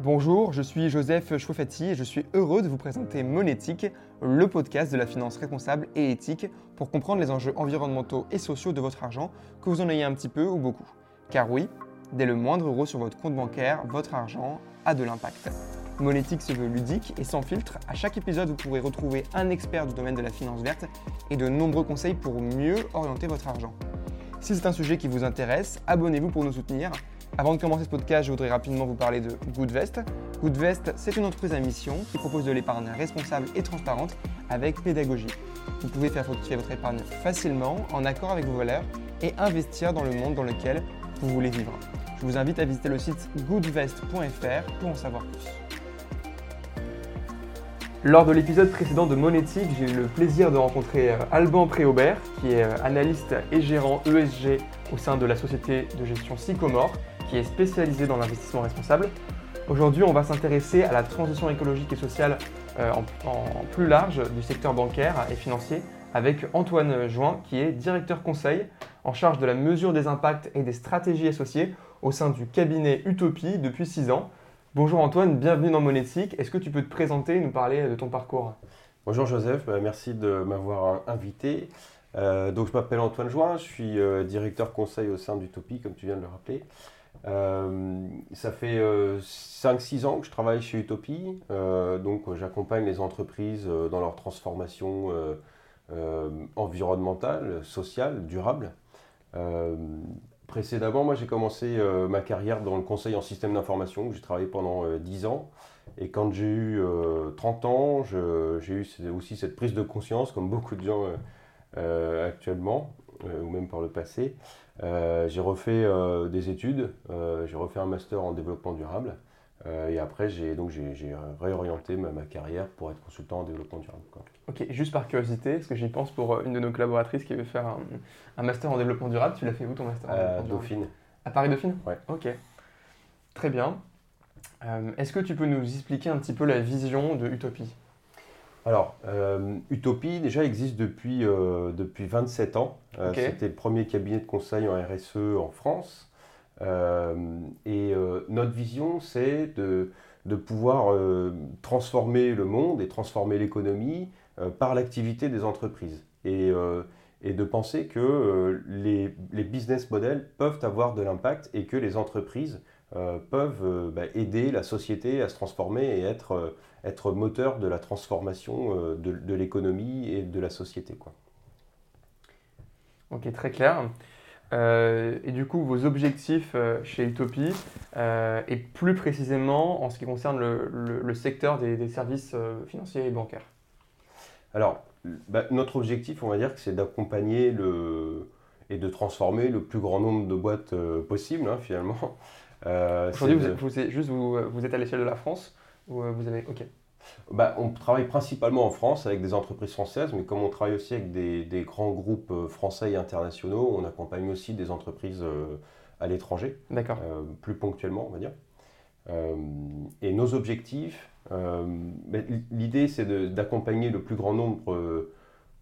Bonjour, je suis Joseph Chouafati et je suis heureux de vous présenter Monétique, le podcast de la finance responsable et éthique pour comprendre les enjeux environnementaux et sociaux de votre argent, que vous en ayez un petit peu ou beaucoup. Car oui, dès le moindre euro sur votre compte bancaire, votre argent a de l'impact. Monétique se veut ludique et sans filtre. À chaque épisode, vous pourrez retrouver un expert du domaine de la finance verte et de nombreux conseils pour mieux orienter votre argent. Si c'est un sujet qui vous intéresse, abonnez-vous pour nous soutenir. Avant de commencer ce podcast, je voudrais rapidement vous parler de Goodvest. Goodvest, c'est une entreprise à mission qui propose de l'épargne responsable et transparente avec pédagogie. Vous pouvez faire fructifier votre épargne facilement, en accord avec vos valeurs, et investir dans le monde dans lequel vous voulez vivre. Je vous invite à visiter le site goodvest.fr pour en savoir plus. Lors de l'épisode précédent de Monétique, j'ai eu le plaisir de rencontrer euh, Alban Préaubert, qui est euh, analyste et gérant ESG au sein de la société de gestion Sycomore, qui est spécialisée dans l'investissement responsable. Aujourd'hui, on va s'intéresser à la transition écologique et sociale euh, en, plus large du secteur bancaire et financier avec Antoine Join, qui est directeur conseil en charge de la mesure des impacts et des stratégies associées au sein du cabinet Utopie depuis 6 ans. Bonjour Antoine, bienvenue dans Monétique. Est-ce que tu peux te présenter et nous parler de ton parcours? Bonjour Joseph, bah, merci de m'avoir invité. Euh, donc je m'appelle Antoine Join, je suis euh, directeur conseil au sein d'Utopie, comme tu viens de le rappeler. Euh, ça fait 5-6 ans que je travaille chez Utopie, donc j'accompagne les entreprises dans leur transformation environnementale, sociale, durable. Précédemment, moi j'ai commencé euh, ma carrière dans le conseil en système d'information, j'ai travaillé pendant 10 euh, ans. Et quand j'ai eu 30 euh, ans, j'ai eu aussi cette prise de conscience, comme beaucoup de gens actuellement, ou même par le passé. J'ai refait des études, j'ai refait un master en développement durable. Euh, et après, j'ai donc j'ai réorienté ma, carrière pour être consultant en développement durable. Ok, juste par curiosité, parce que j'y pense pour euh, une de nos collaboratrices qui veut faire un, master en développement durable. Tu l'as fait où ton master À Dauphine. À Paris Dauphine? Ouais. Ok, très bien. Euh, est-ce que tu peux nous expliquer un petit peu la vision de Utopie? Alors, Utopie déjà existe depuis, depuis 27 ans. C'était le premier cabinet de conseil en RSE en France. Euh, et euh, notre vision, c'est de, de, pouvoir euh, transformer le monde et transformer l'économie par l'activité des entreprises. Et, et, de penser que les, les, business models peuvent avoir de l'impact et que les entreprises peuvent bah, aider la société à se transformer et être, être moteur de la transformation de, de l'économie et de la société. Quoi. Ok, très clair. Euh, et du coup, vos objectifs euh, chez Utopie, euh, et plus précisément en ce qui concerne le, secteur des, services financiers et bancaires Alors, bah, notre objectif, on va dire que c'est d'accompagner le, et de transformer le plus grand nombre de boîtes possible, hein, finalement. Aujourd'hui, vous, juste, vous, vous, êtes à l'échelle de la France ou vous avez... Ok. Bah, on travaille principalement en France avec des entreprises françaises, mais comme on travaille aussi avec des, grands groupes euh, français et internationaux, on accompagne aussi des entreprises euh, à l'étranger, euh, plus ponctuellement, on va dire. et nos objectifs, l'idée c'est d'accompagner le plus grand nombre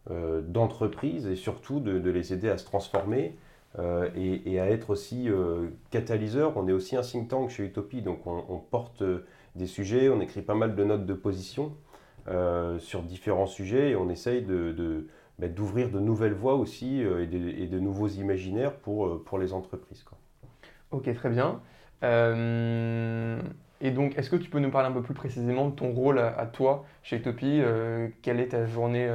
d'entreprises et surtout de, les aider à se transformer et, à être aussi catalyseurs. On est aussi un think tank chez Utopie, donc on, on porte des sujets, on écrit pas mal de notes de position euh, sur différents sujets et on essaye de, bah, d'ouvrir de, nouvelles voies aussi euh, et, de, nouveaux imaginaires pour, euh, pour les entreprises. Ok, très bien. et donc, est-ce que tu peux nous parler un peu plus précisément de ton rôle à, toi chez Utopie Quelle est ta journée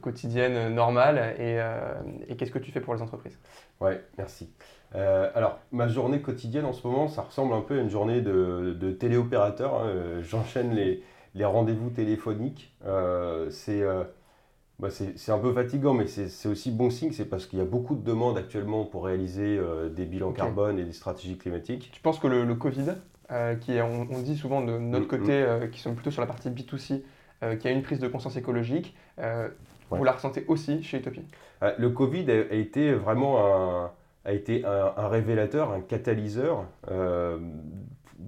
quotidienne normale et, et qu'est-ce que tu fais pour les entreprises Ouais, merci. Euh, alors, ma journée quotidienne en ce moment, ça ressemble un peu à une journée de, de téléopérateur. Hein. Euh, j'enchaîne les, les rendez-vous téléphoniques. Euh, bah, c'est un peu fatigant, mais c'est aussi bon signe. C'est parce qu'il y a beaucoup de demandes actuellement pour réaliser des bilans carbone et des stratégies climatiques. Tu penses que le, Covid, qui est, on, dit souvent de notre mm, côté, mm. qui sont plutôt sur la partie B2C, qui a une prise de conscience écologique, vous la ressentez aussi chez Utopie? Le Covid a été vraiment un a été un, révélateur, un catalyseur euh,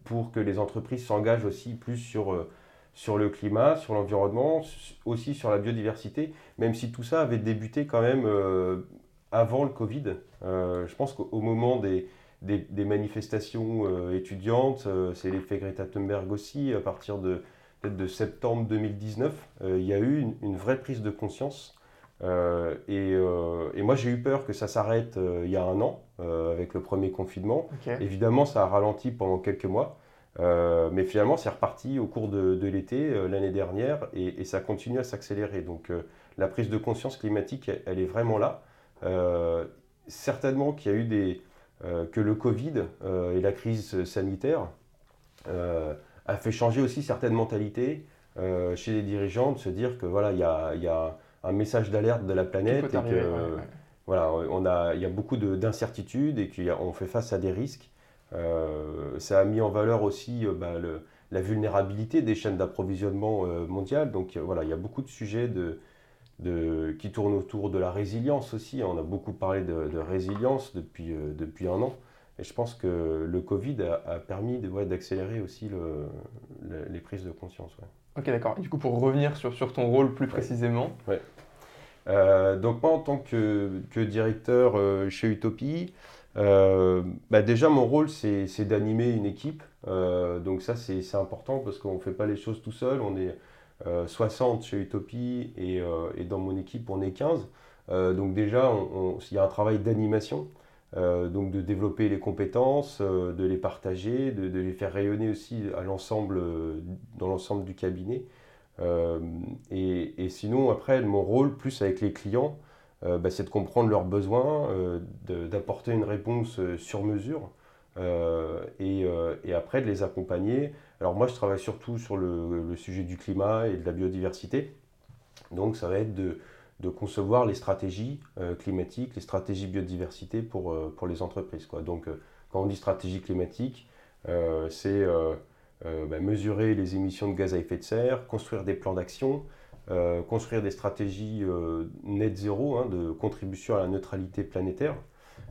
pour que les entreprises s'engagent aussi plus sur, euh, sur le climat, sur l'environnement, aussi sur la biodiversité, même si tout ça avait débuté quand même euh, avant le Covid. je pense qu'au moment des, des, manifestations étudiantes, c'est l'effet Greta Thunberg aussi, à partir de, de septembre 2019, il y a eu une, vraie prise de conscience. Et, moi, j'ai eu peur que ça s'arrête il y a un an, avec le premier confinement. Évidemment, ça a ralenti pendant quelques mois. Euh, mais finalement, c'est reparti au cours de, l'été euh, l'année dernière et, ça continue à s'accélérer. Donc euh, la prise de conscience climatique, elle, est vraiment là. certainement qu'il y a eu des, que le Covid et la crise sanitaire a fait changer aussi certaines mentalités chez les dirigeants de se dire que voilà, il y a, un message d'alerte de la planète et que voilà, on a, il y a beaucoup d'incertitudes et qu'on fait face à des risques. Euh, ça a mis en valeur aussi euh, bah, la vulnérabilité des chaînes d'approvisionnement euh, mondiales. Donc voilà, il y a beaucoup de sujets qui tournent autour de la résilience aussi. On a beaucoup parlé de, résilience depuis, depuis un an. Et je pense que le Covid a, permis d'accélérer aussi les prises de conscience. Ok, d'accord. Du coup, pour revenir sur, sur ton rôle plus précisément. Ouais. donc moi, en tant que, que directeur chez Utopie, euh, bah déjà, mon rôle, c'est d'animer une équipe. Euh, donc ça, c'est important parce qu'on ne fait pas les choses tout seul. On est 60 euh, chez Utopie et, et, dans mon équipe, on est 15. donc déjà, il y a un travail d'animation. Donc de développer les compétences, de les partager, de, les faire rayonner aussi à l'ensemble, dans l'ensemble du cabinet. Et, sinon, après, mon rôle, plus avec les clients, euh, bah, c'est de comprendre leurs besoins, euh, d'apporter une réponse euh, sur mesure et, après de les accompagner. Alors moi, je travaille surtout sur le, sujet du climat et de la biodiversité. Donc ça va être de, de concevoir les stratégies climatiques, les stratégies biodiversité pour, pour les entreprises. Donc quand on dit stratégie climatique, c'est bah, mesurer les émissions de gaz à effet de serre, construire des plans d'action, euh, construire des stratégies euh, net zéro hein, de contribution à la neutralité planétaire,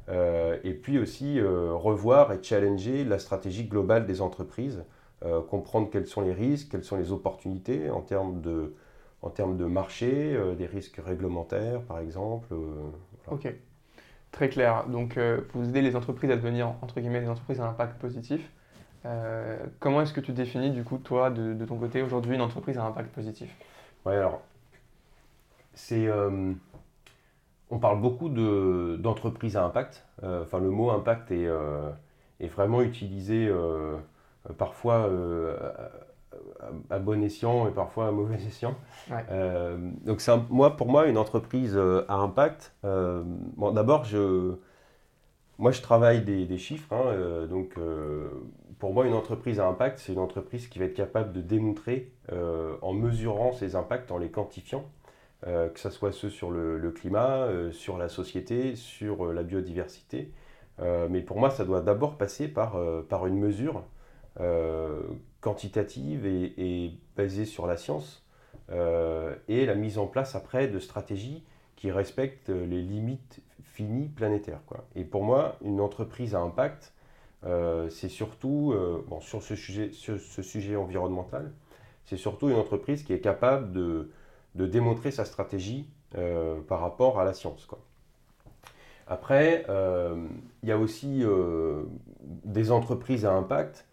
euh, et puis aussi revoir et challenger la stratégie globale des entreprises, comprendre quels sont les risques, quelles sont les opportunités en termes de, en termes de marché, des risques réglementaires par exemple. Ok, très clair. Donc vous aidez les entreprises à devenir entre guillemets des entreprises à impact positif. comment est-ce que tu définis du coup toi de, de ton côté aujourd'hui une entreprise à impact positif? Ouais, alors, c'est. Euh, on parle beaucoup d'entreprises à impact. Euh, enfin, le mot impact est, euh, est vraiment utilisé parfois à, bon escient et parfois à mauvais escient. donc, moi, pour moi, une entreprise à impact, bon, d'abord, je. Moi, je travaille des, chiffres. Hein, donc, pour moi, une entreprise à impact, c'est une entreprise qui va être capable de démontrer euh, en mesurant ses impacts, en les quantifiant, euh, que ce soit ceux sur le, climat, euh, sur la société, sur la biodiversité. mais pour moi, ça doit d'abord passer par, par une mesure quantitative et, basée sur la science, et la mise en place après de stratégies qui respectent les limites finies planétaires. Quoi. Et pour moi, une entreprise à impact, euh, c'est surtout, euh, bon, sur, ce sujet, ce sujet environnemental, c'est surtout une entreprise qui est capable de, de démontrer sa stratégie euh, par rapport à la science. Quoi. Après, il y a aussi des entreprises à impact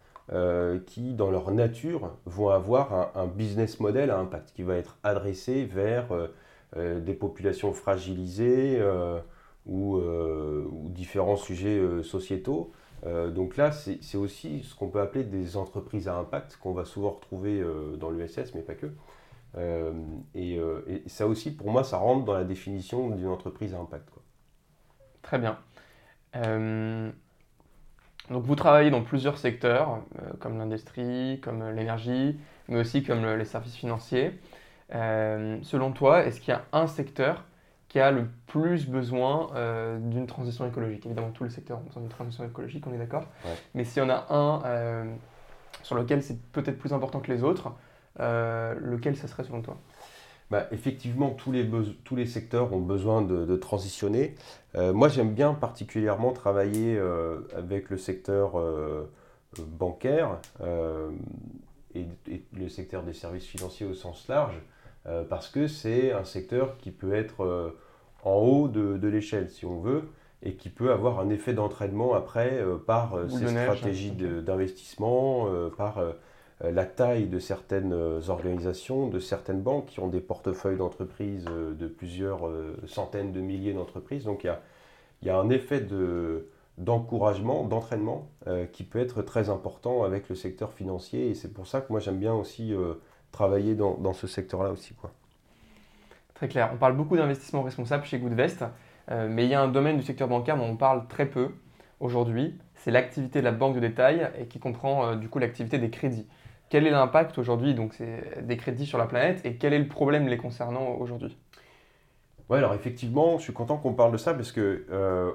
qui, dans leur nature, vont avoir un, business model à impact qui va être adressé vers des populations fragilisées ou, différents sujets sociétaux. Euh, donc là, c'est aussi ce qu'on peut appeler des entreprises à impact, qu'on va souvent retrouver euh, dans l'ESS, mais pas que. Euh, et, ça aussi, pour moi, ça rentre dans la définition d'une entreprise à impact. Très bien. Donc vous travaillez dans plusieurs secteurs, comme l'industrie, comme l'énergie, mais aussi comme les services financiers. selon toi, est-ce qu'il y a un secteur qui a le plus besoin euh, d'une transition écologique? Évidemment, tous les secteurs ont besoin d'une transition écologique, on est d'accord. Mais s'il y en a un euh, sur lequel c'est peut-être plus important que les autres, euh, lequel ça serait selon toi? Bah, effectivement, tous les, tous les secteurs ont besoin de, transitionner. moi, j'aime bien particulièrement travailler avec le secteur bancaire et, et, le secteur des services financiers au sens large, parce que c'est un secteur qui peut être en haut de, l'échelle, si on veut. et qui peut avoir un effet d'entraînement après par ces stratégies d'investissement, par la taille de certaines organisations, de certaines banques qui ont des portefeuilles d'entreprises de plusieurs centaines de milliers d'entreprises. Donc il y a, un effet de, d'encouragement, d'entraînement euh, qui peut être très important avec le secteur financier. Et c'est pour ça que moi j'aime bien aussi euh, travailler dans, ce secteur-là aussi. Quoi. Très clair. On parle beaucoup d'investissement responsable chez Goodvest, euh, mais il y a un domaine du secteur bancaire dont on parle très peu aujourd'hui. C'est l'activité de la banque de détail et qui comprend du coup l'activité des crédits. Quel est l'impact aujourd'hui donc des crédits sur la planète et quel est le problème les concernant aujourd'hui? Oui, alors effectivement, je suis content qu'on parle de ça parce que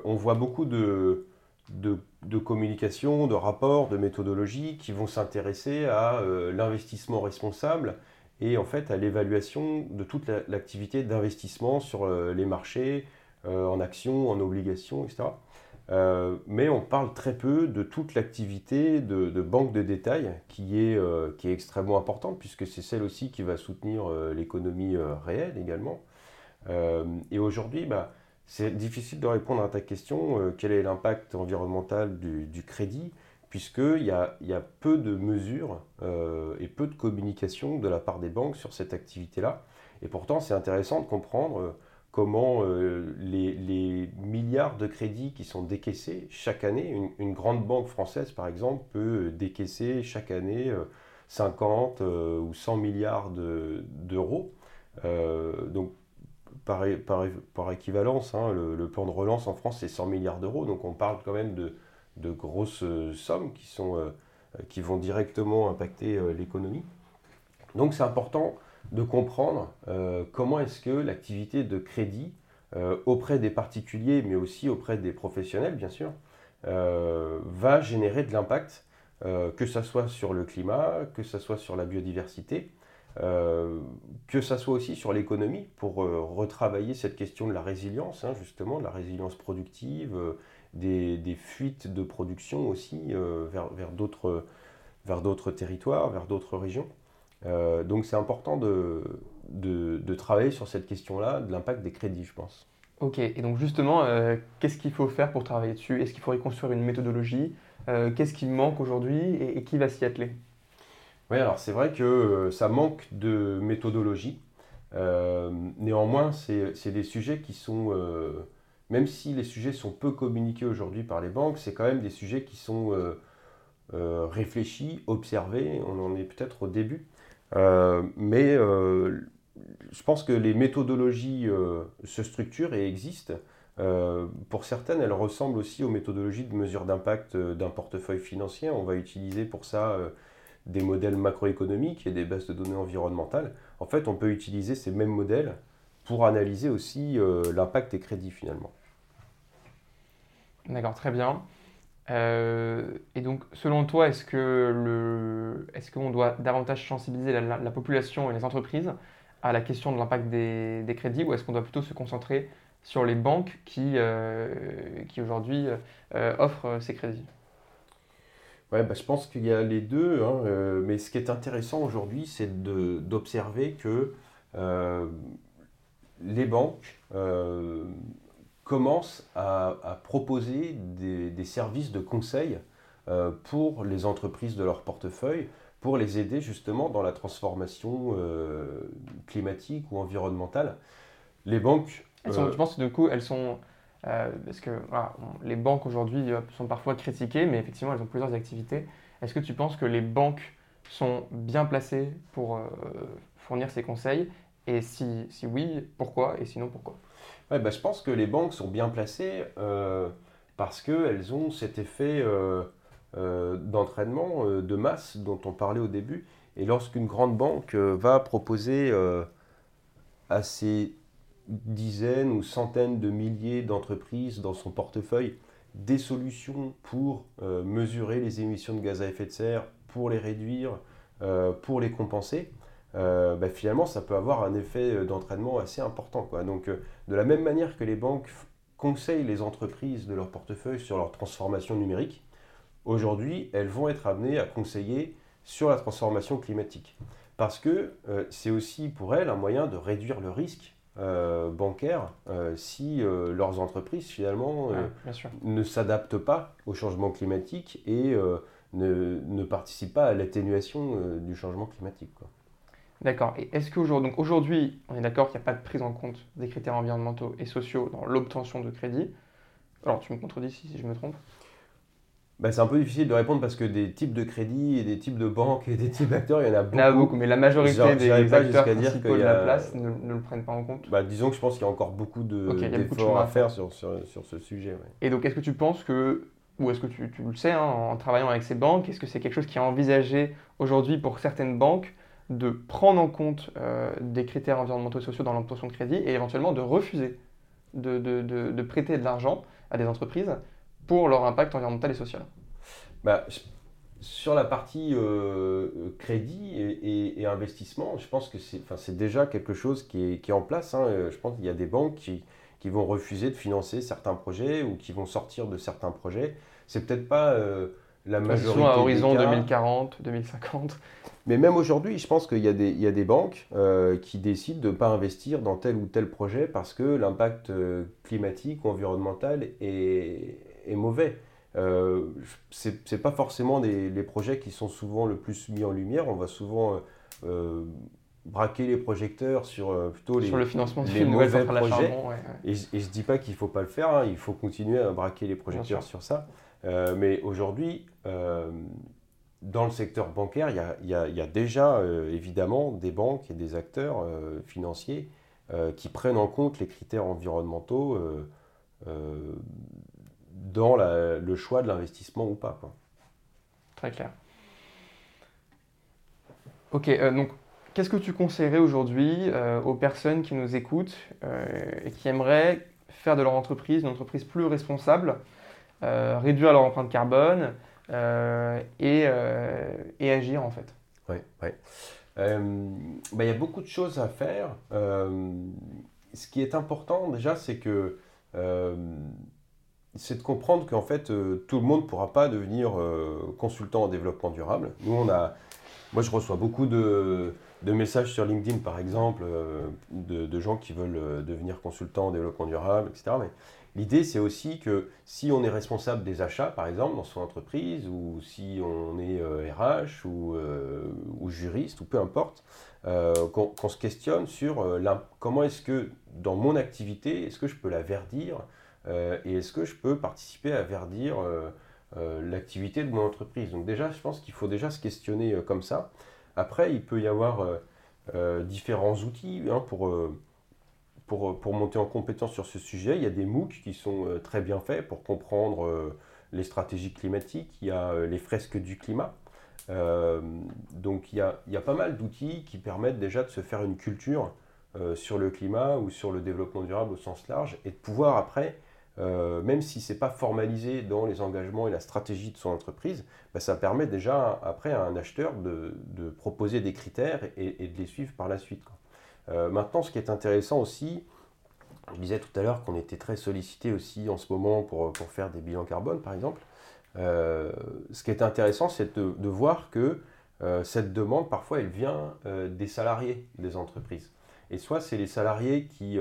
on voit beaucoup de, de, communication, de rapports, de méthodologies qui vont s'intéresser à euh, l'investissement responsable et en fait à l'évaluation de toute l'activité d'investissement sur euh, les marchés, euh, en actions, en obligations, etc. mais on parle très peu de toute l'activité de, banque de détail qui est, qui est extrêmement importante puisque c'est celle aussi qui va soutenir l'économie réelle également. et aujourd'hui, bah, c'est difficile de répondre à ta question, euh, quel est l'impact environnemental du, crédit, puisqu'il y y a peu de mesures euh, et peu de communication de la part des banques sur cette activité-là. Et pourtant, c'est intéressant de comprendre euh, comment les, milliards de crédits qui sont décaissés chaque année, une, grande banque française par exemple peut décaisser chaque année 50 ou 100 milliards d'euros. donc par, par, équivalence, hein, le, plan de relance en France, c'est 100 milliards d'euros. Donc on parle quand même de, de grosses euh, sommes qui, sont, euh, qui vont directement impacter euh, l'économie. Donc c'est important de comprendre comment est-ce que l'activité de crédit auprès des particuliers, mais aussi auprès des professionnels, bien sûr, va générer de l'impact, que ce soit sur le climat, que ce soit sur la biodiversité, euh, que ça soit aussi sur l'économie, pour euh, retravailler cette question de la résilience, hein, justement, de la résilience productive, euh, des, fuites de production aussi vers d'autres territoires, vers d'autres régions. Donc c'est important de, de, de, travailler sur cette question-là, de l'impact des crédits, je pense. Ok, et donc justement, qu'est-ce qu'il faut faire pour travailler dessus? Est-ce qu'il faudrait construire une méthodologie? Qu'est-ce qui manque aujourd'hui et qui va s'y atteler? Oui, alors c'est vrai que euh, ça manque de méthodologie. Euh, néanmoins, c'est des sujets qui sont, euh, même si les sujets sont peu communiqués aujourd'hui par les banques, c'est quand même des sujets qui sont réfléchis, observés. On en est peut-être au début. Mais je pense que les méthodologies se structurent et existent. pour certaines, elles ressemblent aussi aux méthodologies de mesure d'impact d'un portefeuille financier. On va utiliser pour ça des modèles macroéconomiques et des bases de données environnementales, en fait, on peut utiliser ces mêmes modèles pour analyser aussi euh, l'impact des crédits finalement. D'accord, très bien. Euh, et donc, selon toi, est-ce que le, est-ce qu'on doit davantage sensibiliser la, population et les entreprises à la question de l'impact des, des, crédits, ou est-ce qu'on doit plutôt se concentrer sur les banques qui, euh, qui aujourd'hui offrent ces crédits? Ouais, bah, je pense qu'il y a les deux, hein, euh, mais ce qui est intéressant aujourd'hui, c'est d'observer que euh, les banques euh, commencent à, proposer des, services de conseil pour les entreprises de leur portefeuille, pour les aider justement dans la transformation climatique ou environnementale. Les banques... je pense que du coup, elles sont euh, parce que les banques aujourd'hui euh, sont parfois critiquées, mais effectivement, elles ont plusieurs activités. Est-ce que tu penses que les banques sont bien placées pour euh, fournir ces conseils? Et si, si, oui, pourquoi? Et sinon, pourquoi? Bah, Je pense que les banques sont bien placées parce qu'elles ont cet effet d'entraînement de masse dont on parlait au début. Et lorsqu'une grande banque va proposer à ses dizaines ou centaines de milliers d'entreprises dans son portefeuille des solutions pour euh, mesurer les émissions de gaz à effet de serre, pour les réduire, euh, pour les compenser, euh, bah, finalement ça peut avoir un effet d'entraînement assez important. Quoi. Donc de la même manière que les banques conseillent les entreprises de leur portefeuille sur leur transformation numérique, aujourd'hui elles vont être amenées à conseiller sur la transformation climatique. Parce que c'est aussi pour elles un moyen de réduire le risque bancaires si leurs entreprises finalement ne s'adaptent pas au changement climatique et ne, ne, participent pas à l'atténuation du changement climatique. D'accord. Et est-ce qu'aujourd'hui, donc aujourd'hui, on est d'accord qu'il n'y a pas de prise en compte des critères environnementaux et sociaux dans l'obtention de crédit. Alors, tu me contredis si, je me trompe bah, c'est un peu difficile de répondre parce que des types de crédits et des types de banques et des types d'acteurs, il y en a beaucoup. Il y en a beaucoup, mais la majorité des acteurs principaux de la place ne, le prennent pas en compte. Bah, disons que je pense qu'il y a encore beaucoup d'efforts à faire sur, sur, ce sujet. Et donc, est-ce que tu penses que, ou est-ce que tu, le sais, hein, en travaillant avec ces banques, est-ce que c'est quelque chose qui est envisagé aujourd'hui pour certaines banques de prendre en compte euh, des critères environnementaux et sociaux dans l'obtention de crédit et éventuellement de refuser de, de, de, prêter de l'argent à des entreprises pour leur impact environnemental et social bah, Sur la partie euh, crédit et, investissement, je pense que c'est déjà quelque chose qui est, qui est en place. Hein. Je pense qu'il y a des banques qui, qui, vont refuser de financer certains projets ou qui vont sortir de certains projets. C'est peut-être pas... Euh, la majorité à horizon 2040, 2050. Mais même aujourd'hui, je pense qu'il y, a des banques euh, qui décident de ne pas investir dans tel ou tel projet parce que l'impact euh, climatique ou environnemental est, mauvais. Euh, Ce n'est pas forcément les projets qui sont souvent le plus mis en lumière. On va souvent euh, braquer les projecteurs sur plutôt les, sur le financement les mauvais projets. Et, je ne dis pas qu'il ne faut pas le faire, hein. il faut continuer à braquer les projecteurs sur ça. Euh, mais aujourd'hui, euh, dans le secteur bancaire, il y a, déjà euh, évidemment des banques et des acteurs financiers qui prennent en compte les critères environnementaux dans le choix de l'investissement ou pas. Très clair. Ok, donc qu'est-ce que tu conseillerais aujourd'hui aux personnes qui nous écoutent et qui aimeraient faire de leur entreprise une entreprise plus responsable réduire leur empreinte carbone euh, et, euh, et, agir en fait. Oui. Bah, il y a beaucoup de choses à faire. ce qui est important déjà, c'est que c'est de comprendre qu'en fait, tout le monde ne pourra pas devenir consultant en développement durable. Nous, on a, moi, je reçois beaucoup de, messages sur LinkedIn, par exemple, de, gens qui veulent devenir consultants en développement durable, etc. L'idée, c'est aussi que si on est responsable des achats, par exemple, dans son entreprise, ou si on est RH euh, euh, ou, juriste, ou peu importe, euh, qu'on se questionne sur comment est-ce que, dans mon activité, est-ce que je peux la verdir et est-ce que je peux participer à verdir l'activité de mon entreprise. Donc déjà, je pense qu'il faut déjà se questionner comme ça. Après, il peut y avoir différents outils hein, pour pour, pour, monter en compétence sur ce sujet. Il y a des MOOC qui sont euh, très bien faits pour comprendre euh, les stratégies climatiques. Il y a euh, les fresques du climat. donc il y, a, pas mal d'outils qui permettent déjà de se faire une culture sur le climat ou sur le développement durable au sens large et de pouvoir après, même si ce n'est pas formalisé dans les engagements et la stratégie de son entreprise, bah, ça permet déjà après à un acheteur de, proposer des critères et, de les suivre par la suite. Euh, maintenant, ce qui est intéressant aussi, je disais tout à l'heure qu'on était très sollicité aussi en ce moment pour, pour faire des bilans carbone, par exemple. Euh, ce qui est intéressant, c'est de, voir que euh, cette demande, parfois, elle vient des salariés des entreprises. Et soit c'est les salariés qui,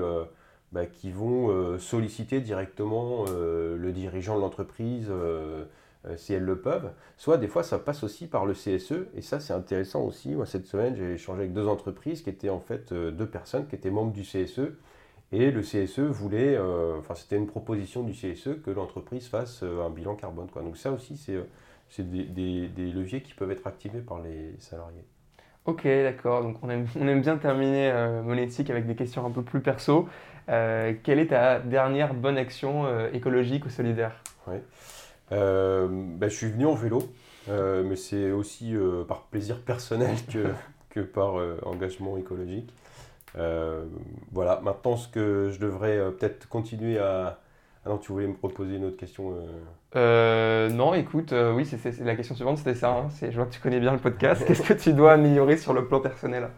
bah, qui vont solliciter directement le dirigeant de l'entreprise si elles le peuvent. Soit des fois, ça passe aussi par le CSE. Et ça, c'est intéressant aussi. Moi, cette semaine, j'ai échangé avec deux entreprises qui étaient en fait euh, deux personnes qui étaient membres du CSE. Et le CSE voulait, euh, enfin, c'était une proposition du CSE que l'entreprise fasse un bilan carbone. Quoi. Donc, ça aussi, c'est des, des, leviers qui peuvent être activés par les salariés. Ok, d'accord. Donc, on aime, on aime bien terminer Monétique avec des questions un peu plus perso. quelle est ta dernière bonne action écologique ou solidaire? Euh, ben, je suis venu en vélo, euh, mais c'est aussi euh, par plaisir personnel que, que par engagement écologique. voilà, maintenant ce que je devrais peut-être continuer à... Ah non, tu voulais me proposer une autre question Non, écoute, oui, c'est la question suivante, c'était ça. Hein. je vois que tu connais bien le podcast. Qu'est-ce que tu dois améliorer sur le plan personnel?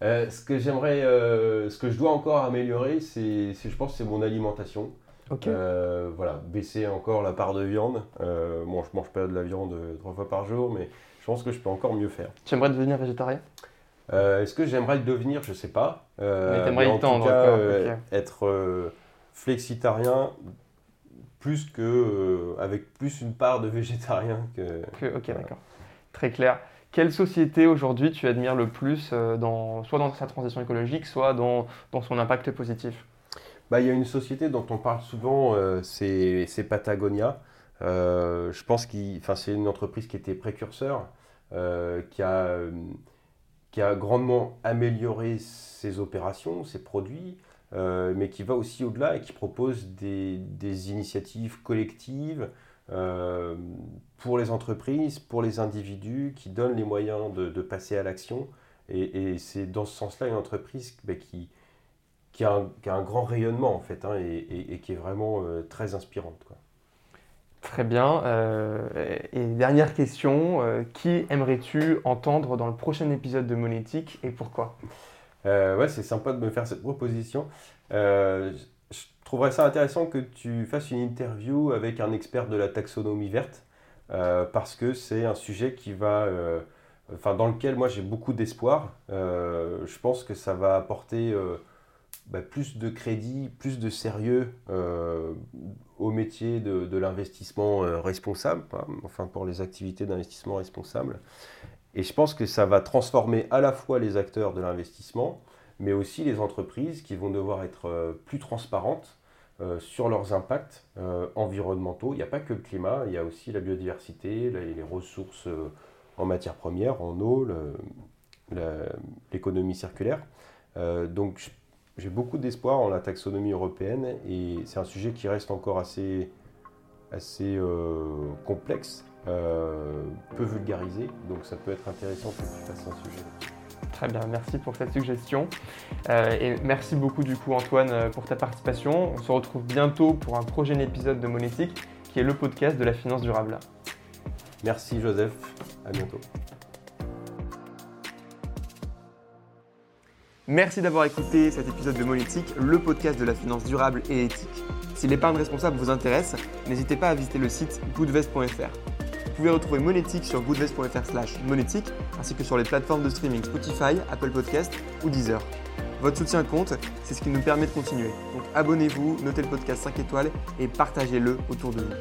Ce que j'aimerais, ce que je dois encore améliorer, c'est, je pense, c'est mon alimentation. Euh, voilà, baisser encore la part de viande. Euh, bon, je mange pas de la viande euh, trois fois par jour, mais je pense que je peux encore mieux faire. Tu aimerais devenir végétarien? Est-ce que j'aimerais le devenir? Je ne sais pas. mais t'aimerais y tendre. Être flexitarien plus que avec plus une part de végétarien que. ok, d'accord. Très clair. Quelle société aujourd'hui tu admires le plus, dans, soit dans sa transition écologique, soit dans, dans son impact positif? Bah, y a une société dont on parle souvent, euh, c'est Patagonia. Euh, je pense que c'est une entreprise qui était précurseur, euh, qui, a, qui a grandement amélioré ses opérations, ses produits, mais qui va aussi au-delà et qui propose des, des initiatives collectives pour les entreprises, pour les individus, qui donnent les moyens de, de passer à l'action. Et, et c'est dans ce sens-là une entreprise bah, qui, qui a, un, grand rayonnement en fait hein, et, qui est vraiment euh, très inspirante. Quoi. Très bien. Euh, et dernière question, euh, qui aimerais-tu entendre dans le prochain épisode de Monétique et pourquoi? Ouais, c'est sympa de me faire cette proposition. je trouverais ça intéressant que tu fasses une interview avec un expert de la taxonomie verte parce que c'est un sujet qui va... Enfin, dans lequel moi j'ai beaucoup d'espoir. je pense que ça va apporter bah, plus de crédit, plus de sérieux euh, au métier de, l'investissement euh, responsable, enfin pour les activités d'investissement responsable. Et je pense que ça va transformer à la fois les acteurs de l'investissement, mais aussi les entreprises qui vont devoir être euh, plus transparentes sur leurs impacts environnementaux. Il n'y a pas que le climat, il y a aussi la biodiversité, les, ressources en matières premières, en eau, l'économie circulaire. donc j'ai beaucoup d'espoir en la taxonomie européenne et c'est un sujet qui reste encore assez, assez euh, complexe, euh, peu vulgarisé, donc ça peut être intéressant que tu fasses un sujet. Très bien, merci pour cette suggestion. Euh, et merci beaucoup du coup Antoine pour ta participation. On se retrouve bientôt pour un prochain épisode de Monétique qui est le podcast de la finance durable. Merci Joseph, à bientôt. Merci d'avoir écouté cet épisode de Monétique, le podcast de la finance durable et éthique. Si l'épargne responsable vous intéresse, n'hésitez pas à visiter le site goodvest.fr. Vous pouvez retrouver Monétique sur goodvest.fr slash monétique, ainsi que sur les plateformes de streaming Spotify, Apple Podcast ou Deezer. Votre soutien compte, c'est ce qui nous permet de continuer. Donc abonnez-vous, notez le podcast 5 étoiles et partagez-le autour de vous.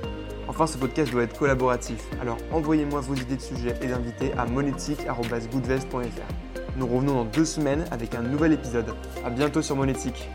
Enfin, ce podcast doit être collaboratif, alors envoyez-moi vos idées de sujets et d'invités à monétique.goodvest.fr. Nous revenons dans deux semaines avec un nouvel épisode. A bientôt sur Monétique.